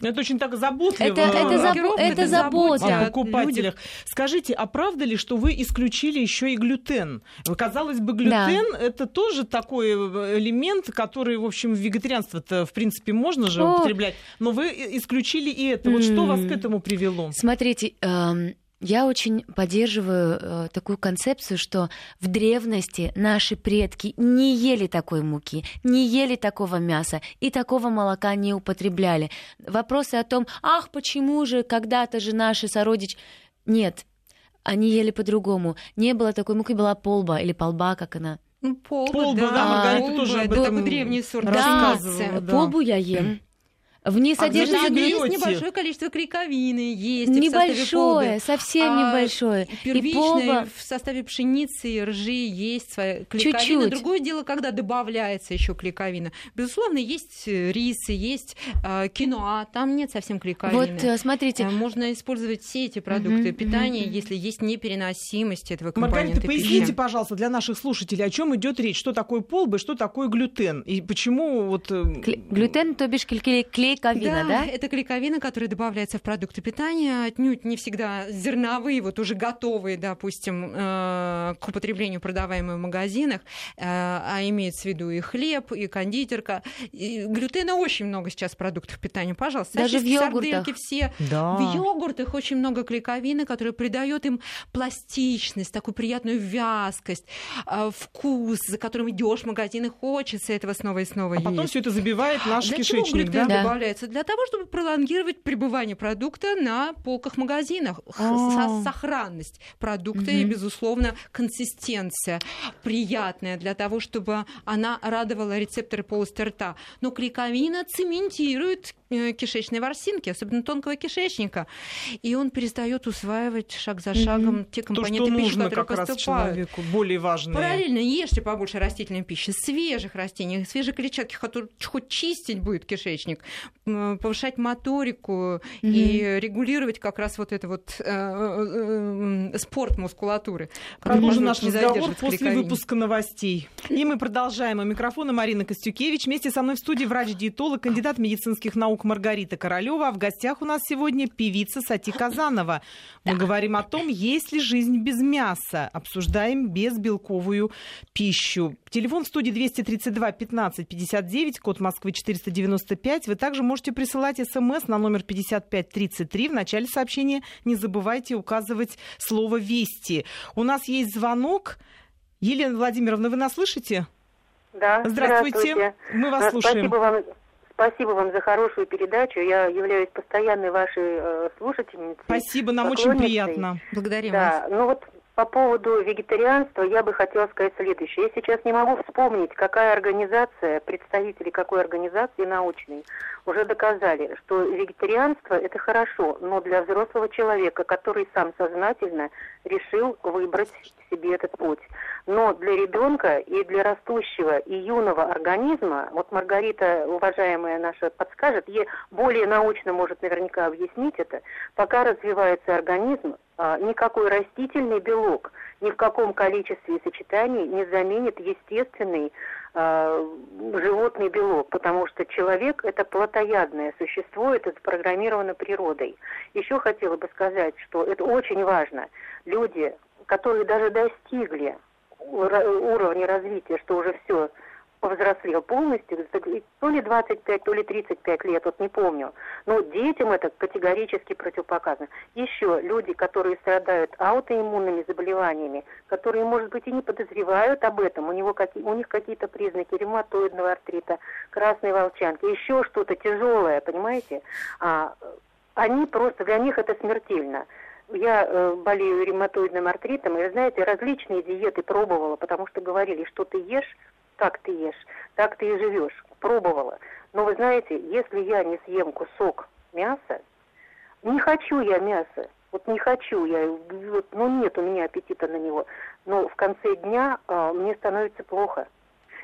это очень так заботливо. Это, это, забо- это забота о покупателях. Скажите, а правда ли, что вы исключили еще и глютен? Казалось бы, глютен да. это тоже такой э, элемент, который, в общем, в вегетарианство-то, в принципе, можно же О. употреблять. Но вы исключили и это. Вот mm. что вас к этому привело? Смотрите, эм я очень поддерживаю э, такую концепцию, что в древности наши предки не ели такой муки, не ели такого мяса и такого молока не употребляли. Вопросы о том, ах, почему же когда-то же наши сородичи... Нет, они ели по-другому. Не было такой муки, была полба или полба, как она Ну, полба, полба да, да Маргарита полба, тоже об этом древний сорт да, да. Полбу я ем. В ней содержится а есть небольшое количество клейковины, есть небольшое, совсем а небольшое. Первичное и полба... в составе пшеницы и ржи есть своя клейковина. Чуть-чуть. Другое дело, когда добавляется еще клейковина. Безусловно, есть э, рисы, есть э, киноа, там нет совсем клейковины. Вот э, смотрите, а можно использовать все эти продукты uh-huh, питания, uh-huh. если есть непереносимость этого компонента Маргарита, поясните, пищи. пожалуйста, для наших слушателей, о чем идет речь, что такое полбы, что такое глютен и почему вот э, глютен, то бишь клей клейковина, да? Да, это клейковина, которая добавляется в продукты питания, отнюдь не всегда зерновые, вот уже готовые, допустим, э, к употреблению продаваемые в магазинах, э, а имеется в виду и хлеб, и кондитерка. И глютена очень много сейчас в продуктах питания. Пожалуйста, даже в йогуртах. все. Да. В йогуртах очень много клейковины, которая придает им пластичность, такую приятную вязкость, э, вкус, за которым идешь в магазин и хочется этого снова и снова а есть. потом все это забивает наш Для кишечник, чего глютен да? Добавляется? Для того, чтобы пролонгировать пребывание продукта на полках магазинах. А. Сохранность продукта и, безусловно, консистенция приятная для того, чтобы она радовала рецепторы полости рта. Но клейковина цементирует э, кишечные ворсинки, особенно тонкого кишечника, и он перестает усваивать шаг за шагом mm-hmm. те компоненты То, пищи, нужно которые как поступают. Раз человеку, более важные. Параллельно ешьте побольше растительной пищи, свежих растений, свежей клетчатки, хоть чистить будет кишечник, повышать моторику mm-hmm. и регулировать как раз вот это вот э, э, э, спорт мускулатуры. Продолжим наш разговор после выпуска новостей. И мы продолжаем. У микрофона Марина Костюкевич. Вместе со мной в студии врач-диетолог, кандидат медицинских наук Маргарита Королева. А в гостях у нас сегодня певица Сати Казанова. Мы говорим о том, есть ли жизнь без мяса. Обсуждаем безбелковую пищу. Телефон в студии 232 15 59, код Москвы 495. Вы также можете присылать смс на номер 5533. В начале сообщения не забывайте указывать слово «Вести». У нас есть звонок. Елена Владимировна, вы нас слышите? Да. Здравствуйте. Здравствуйте. Мы вас слушаем. Спасибо вам, спасибо вам за хорошую передачу. Я являюсь постоянной вашей э, слушательницей. Спасибо, нам очень приятно. Благодарим да, вас. Ну вот по поводу вегетарианства я бы хотела сказать следующее. Я сейчас не могу вспомнить, какая организация, представители какой организации научной уже доказали, что вегетарианство это хорошо, но для взрослого человека, который сам сознательно решил выбрать себе этот путь. Но для ребенка и для растущего и юного организма, вот Маргарита, уважаемая наша, подскажет, ей более научно может наверняка объяснить это, пока развивается организм, никакой растительный белок ни в каком количестве и сочетании не заменит естественный э, животный белок, потому что человек это плотоядное существо, это запрограммировано природой. Еще хотела бы сказать, что это очень важно. Люди, которые даже достигли уровня развития, что уже все повзрослел полностью, то ли 25, то ли 35 лет, вот не помню. Но детям это категорически противопоказано. Еще люди, которые страдают аутоиммунными заболеваниями, которые, может быть, и не подозревают об этом, у, него какие, у них какие-то признаки ревматоидного артрита, красной волчанки, еще что-то тяжелое, понимаете? А, они просто, для них это смертельно. Я э, болею ревматоидным артритом, и, знаете, различные диеты пробовала, потому что говорили, что ты ешь, как ты ешь, так ты и живешь. Пробовала. Но вы знаете, если я не съем кусок мяса, не хочу я мяса, вот не хочу я, вот, ну нет у меня аппетита на него, но в конце дня э, мне становится плохо.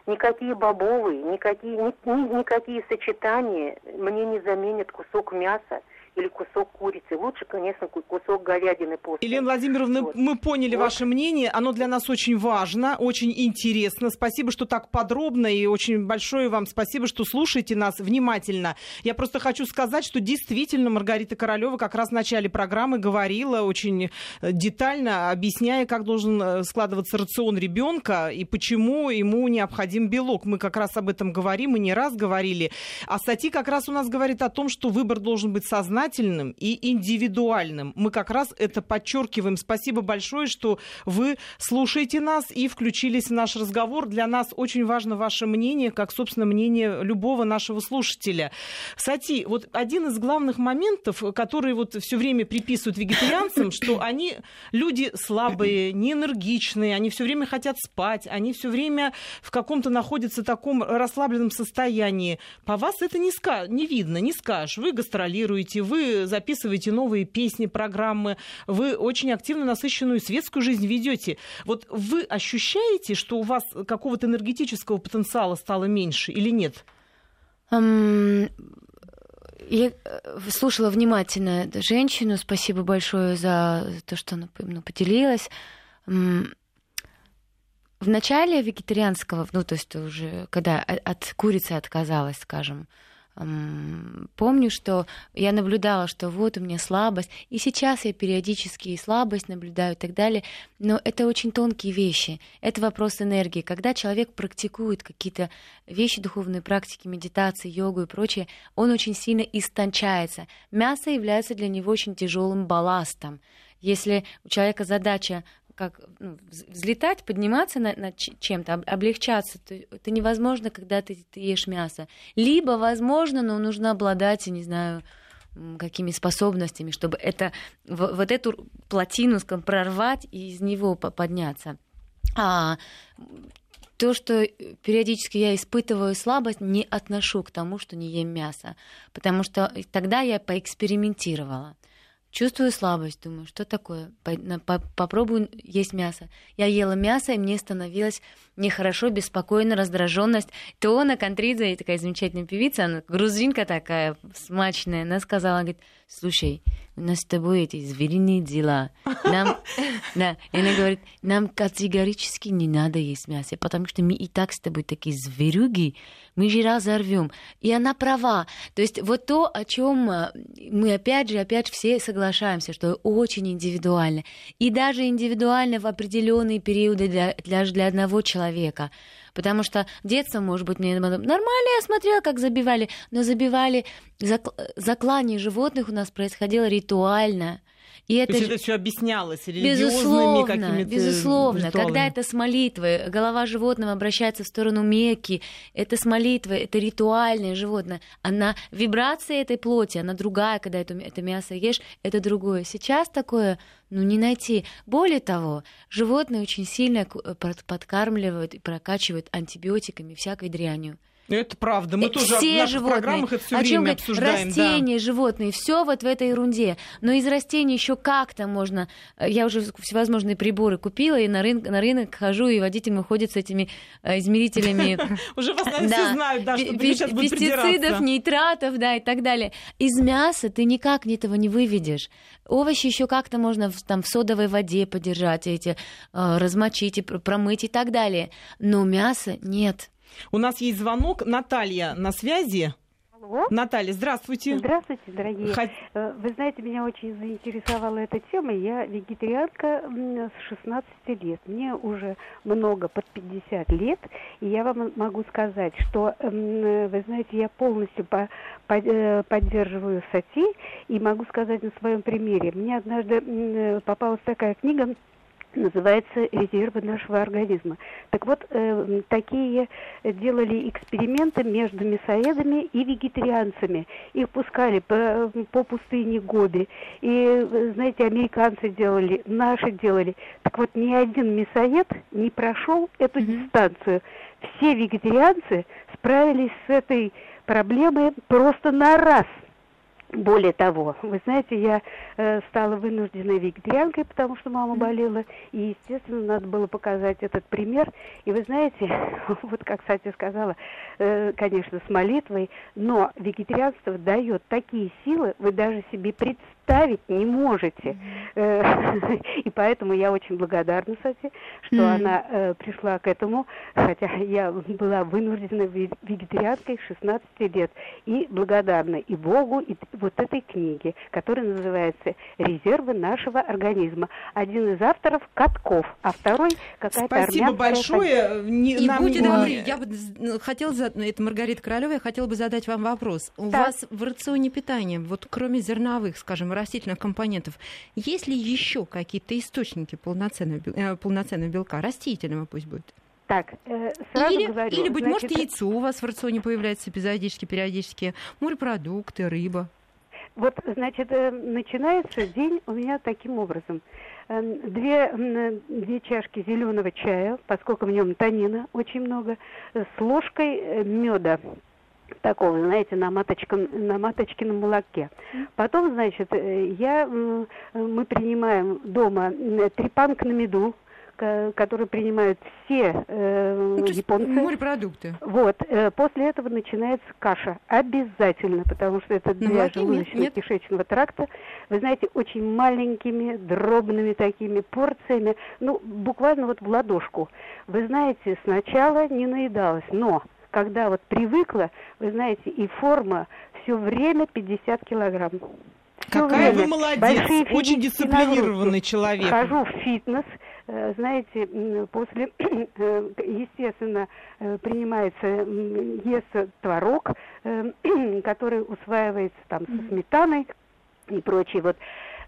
Никакие бобовые, никакие, ни, ни, никакие сочетания мне не заменят кусок мяса или кусок курицы. Лучше, конечно, кусок говядины после. Елена Владимировна, вот. мы поняли вот. ваше мнение. Оно для нас очень важно, очень интересно. Спасибо, что так подробно и очень большое вам спасибо, что слушаете нас внимательно. Я просто хочу сказать, что действительно Маргарита Королева как раз в начале программы говорила очень э, детально, объясняя, как должен э, складываться рацион ребенка и почему ему необходим белок. Мы как раз об этом говорим и не раз говорили. А статья как раз у нас говорит о том, что выбор должен быть сознательным сознательным и индивидуальным. Мы как раз это подчеркиваем. Спасибо большое, что вы слушаете нас и включились в наш разговор. Для нас очень важно ваше мнение, как, собственно, мнение любого нашего слушателя. Сати, вот один из главных моментов, которые вот все время приписывают вегетарианцам, что они люди слабые, неэнергичные, они все время хотят спать, они все время в каком-то находятся таком расслабленном состоянии. По вас это не, ска- не видно, не скажешь. Вы гастролируете, вы записываете новые песни, программы, вы очень активно насыщенную светскую жизнь ведете. Вот вы ощущаете, что у вас какого-то энергетического потенциала стало меньше или нет? Um, я э, слушала внимательно женщину. Спасибо большое за то, что она ну, поделилась. В начале вегетарианского, ну, то есть уже когда от курицы отказалась, скажем, помню, что я наблюдала, что вот у меня слабость, и сейчас я периодически и слабость наблюдаю и так далее, но это очень тонкие вещи, это вопрос энергии. Когда человек практикует какие-то вещи, духовные практики, медитации, йогу и прочее, он очень сильно истончается. Мясо является для него очень тяжелым балластом. Если у человека задача как ну, взлетать, подниматься над, над чем-то, облегчаться. То, это невозможно, когда ты, ты ешь мясо. Либо возможно, но нужно обладать, не знаю, какими способностями, чтобы это, вот эту плотину скажем, прорвать и из него подняться. А то, что периодически я испытываю слабость, не отношу к тому, что не ем мясо, потому что тогда я поэкспериментировала. Чувствую слабость, думаю, что такое? Попробую есть мясо. Я ела мясо, и мне становилось нехорошо, беспокойно, раздраженность. То на Контридзе, такая замечательная певица, она грузинка такая, смачная, она сказала, говорит, слушай, у нас с тобой эти звериные дела. Нам, да, и она говорит, нам категорически не надо есть мясо, потому что мы и так с тобой такие зверюги, мы же разорвем. И она права. То есть вот то, о чем э, мы опять же, опять все соглашаемся, что очень индивидуально. И даже индивидуально в определенные периоды для, для, для одного человека. Потому что детство, может быть, мне нормально я смотрела, как забивали, но забивали зак... заклание животных у нас происходило ритуально. И это, То есть это все объяснялось религиозными какими-то Безусловно. Ритуалами. Когда это с молитвой, голова животного обращается в сторону Мекки, это с молитвой, это ритуальное животное. Она, вибрация этой плоти, она другая, когда это, это мясо ешь, это другое. Сейчас такое ну, не найти. Более того, животные очень сильно подкармливают и прокачивают антибиотиками всякой дрянью. Это правда. Мы это тоже все в наших животные. программах это все О время говорит, обсуждаем. Растения, да. животные, все вот в этой ерунде. Но из растений еще как-то можно. Э, я уже всевозможные приборы купила и на рынок, на рынок хожу, и водитель выходит с этими э, измерителями. Уже вас все знают, да, что сейчас Пестицидов, нитратов, да, и так далее. Из мяса ты никак этого не выведешь. Овощи еще как-то можно там в содовой воде подержать эти, э, размочить промыть и так далее. Но мяса нет. У нас есть звонок. Наталья на связи. Алло. Наталья, здравствуйте. Здравствуйте, дорогие. Хот... Э, вы знаете, меня очень заинтересовала эта тема. Я вегетарианка с 16 лет. Мне уже много, под 50 лет. И я вам могу сказать, что, вы знаете, я полностью по, по, э, поддерживаю сати. И могу сказать на своем примере. Мне однажды попалась такая книга называется резервы нашего организма. Так вот, э, такие делали эксперименты между мясоедами и вегетарианцами. Их пускали по, по пустыне Гоби. И, знаете, американцы делали, наши делали. Так вот, ни один мясоед не прошел эту дистанцию. Все вегетарианцы справились с этой проблемой просто на раз – более того, вы знаете, я э, стала вынужденной вегетарианкой, потому что мама болела, и, естественно, надо было показать этот пример. И вы знаете, вот как Сатя сказала, э, конечно, с молитвой, но вегетарианство дает такие силы, вы даже себе представить не можете. Mm-hmm. И поэтому я очень благодарна Сати, что mm-hmm. она э, пришла к этому, хотя я была вынуждена вегетарианкой 16 лет. И благодарна и Богу, и вот этой книги, которая называется «Резервы нашего организма». Один из авторов Катков, а второй какая-то Спасибо большое. Не, И нам... будьте добры, я бы хотела, это Маргарита Королева, я хотела бы задать вам вопрос. У так. вас в рационе питания, вот кроме зерновых, скажем, растительных компонентов, есть ли еще какие-то источники полноценного, э, полноценного белка, растительного пусть будет? Так, э, сразу или, говорю. Или, быть значит, может, яйцо у вас в рационе появляется эпизодически, периодически, морепродукты, рыба. Вот, значит, э, начинается день у меня таким образом. Эм, две, две чашки зеленого чая, поскольку в нем танина очень много, с ложкой э, меда такого, знаете, на, маточком, на маточкином молоке. Потом, значит, э, я, мы принимаем дома трепанг на меду, которые принимают все э, ну, японцы. Морепродукты. Вот. Э, после этого начинается каша. Обязательно, потому что это для желудочно-кишечного тракта. Вы знаете, очень маленькими, дробными такими порциями. Ну, буквально вот в ладошку. Вы знаете, сначала не наедалась, но когда вот привыкла, вы знаете, и форма все время 50 килограмм. Какая время. вы молодец, Большие очень дисциплинированный человек. Хожу в фитнес, знаете, после, э, естественно, э, принимается, ест творог, который усваивается там со сметаной и прочее. Вот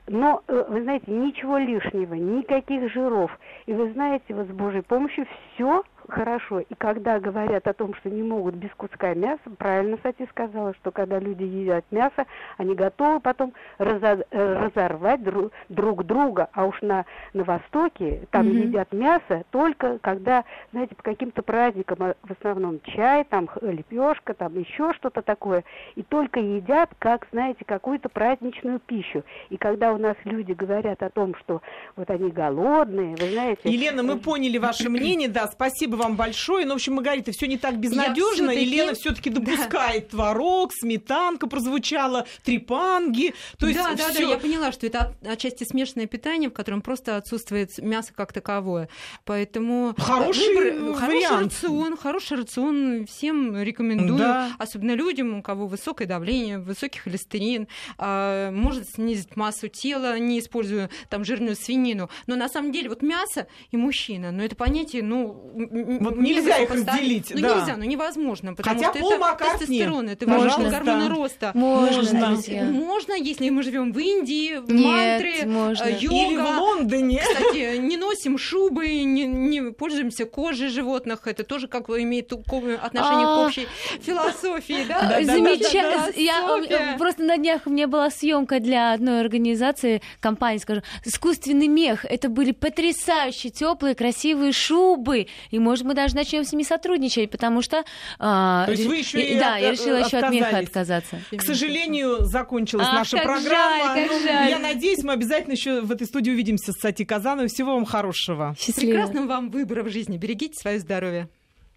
но, вы знаете, ничего лишнего, никаких жиров. И вы знаете, вот с Божьей помощью все хорошо. И когда говорят о том, что не могут без куска мяса, правильно, кстати, сказала, что когда люди едят мясо, они готовы потом разо- разорвать друг, друг друга. А уж на, на Востоке там mm-hmm. едят мясо только когда, знаете, по каким-то праздникам, а в основном чай, там лепешка, там еще что-то такое. И только едят, как, знаете, какую-то праздничную пищу. И когда у нас люди говорят о том, что вот они голодные, вы знаете... Елена, мы поняли ваше мнение, да, спасибо вам большое. Ну, в общем, Маргарита, все не так безнадежно. Елена все-таки допускает да. творог, сметанка прозвучала, трипанги. То есть да, да, всё... да, я поняла, что это отчасти смешанное питание, в котором просто отсутствует мясо как таковое. Поэтому хороший выбор, хороший рацион, хороший рацион всем рекомендую, да. особенно людям, у кого высокое давление, высокий холестерин, а, может снизить массу тела, не используя там жирную свинину. Но на самом деле вот мясо и мужчина, ну это понятие, ну вот нельзя их разделить. Ну да. нельзя, ну невозможно, потому Хотя что это тестостерон, это важно гормоны роста. Можно. Можно, если мы живем в Индии, в мантре, можно. Э, йога. Или в Лондоне. Кстати, не носим шубы, не, не пользуемся кожей животных. Это тоже как имеет отношение к а. общей философии. Да? Замечательно. Я просто на днях у меня была съемка для одной организации, компании, скажем, искусственный мех. Это были потрясающие, теплые, красивые шубы. И, может, мы даже начнем с ними сотрудничать, потому что... А, То есть вы еще и Да, от, я решила еще от меха отказаться. К сожалению, закончилась Ах, наша как программа. Жаль, как жаль. Я надеюсь, мы обязательно еще в этой студии увидимся с Сати Казановой. Всего вам хорошего. Счастливо. Прекрасного вам выбора в жизни. Берегите свое здоровье.